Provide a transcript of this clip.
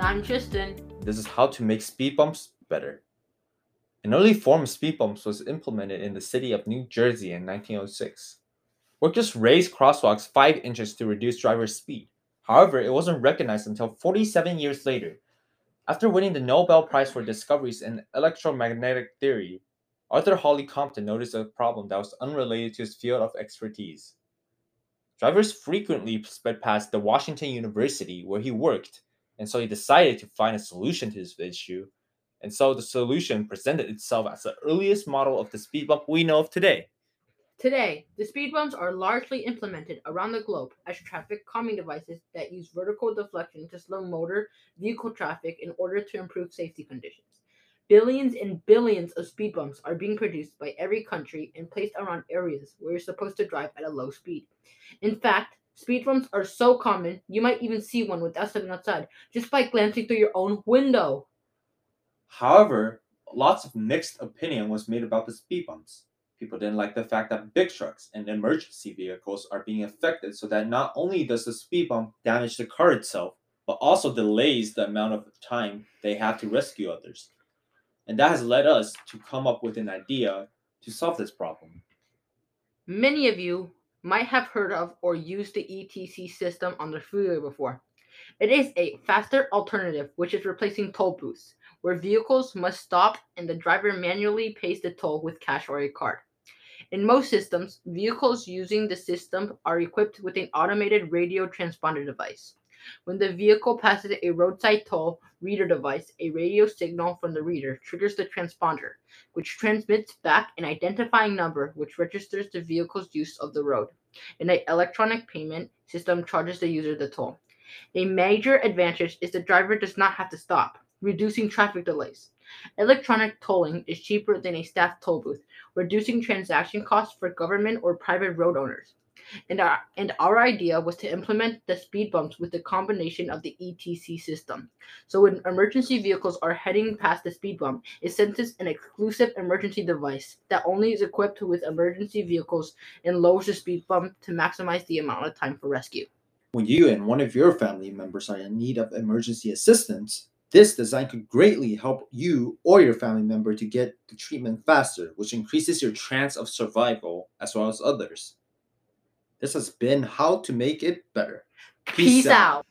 I'm Tristan. This is how to make speed bumps better. An early form of speed bumps was implemented in the city of New Jersey in 1906. Workers raised crosswalks 5 inches to reduce driver speed. However, it wasn't recognized until 47 years later. After winning the Nobel Prize for discoveries in electromagnetic theory, Arthur Holly Compton noticed a problem that was unrelated to his field of expertise. Drivers frequently sped past the Washington University where he worked, and so he decided to find a solution to this issue. And so the solution presented itself as the earliest model of the speed bump we know of today. Today, the speed bumps are largely implemented around the globe as traffic calming devices that use vertical deflection to slow motor vehicle traffic in order to improve safety conditions. Billions and billions of speed bumps are being produced by every country and placed around areas where you're supposed to drive at a low speed. In fact, speed bumps are so common, you might even see one without stepping outside just by glancing through your own window. However, lots of mixed opinion was made about the speed bumps. People didn't like the fact that big trucks and emergency vehicles are being affected so that not only does the speed bump damage the car itself, but also delays the amount of time they have to rescue others. And that has led us to come up with an idea to solve this problem. Many of you might have heard of or used the ETC system on the freeway before. It is a faster alternative which is replacing toll booths, where vehicles must stop and the driver manually pays the toll with cash or a card. In most systems, vehicles using the system are equipped with an automated radio transponder device. When the vehicle passes a roadside toll reader device, a radio signal from the reader triggers the transponder, which transmits back an identifying number which registers the vehicle's use of the road. And an electronic payment system charges the user the toll. A major advantage is the driver does not have to stop, reducing traffic delays. Electronic tolling is cheaper than a staff toll booth, reducing transaction costs for government or private road owners. And our, and our idea was to implement the speed bumps with the combination of the ETC system. So when emergency vehicles are heading past the speed bump, it senses an exclusive emergency device that only is equipped with emergency vehicles and lowers the speed bump to maximize the amount of time for rescue. When you and one of your family members are in need of emergency assistance, this design could greatly help you or your family member to get the treatment faster, which increases your chance of survival as well as others. This has been How to Make It Better. Peace, out.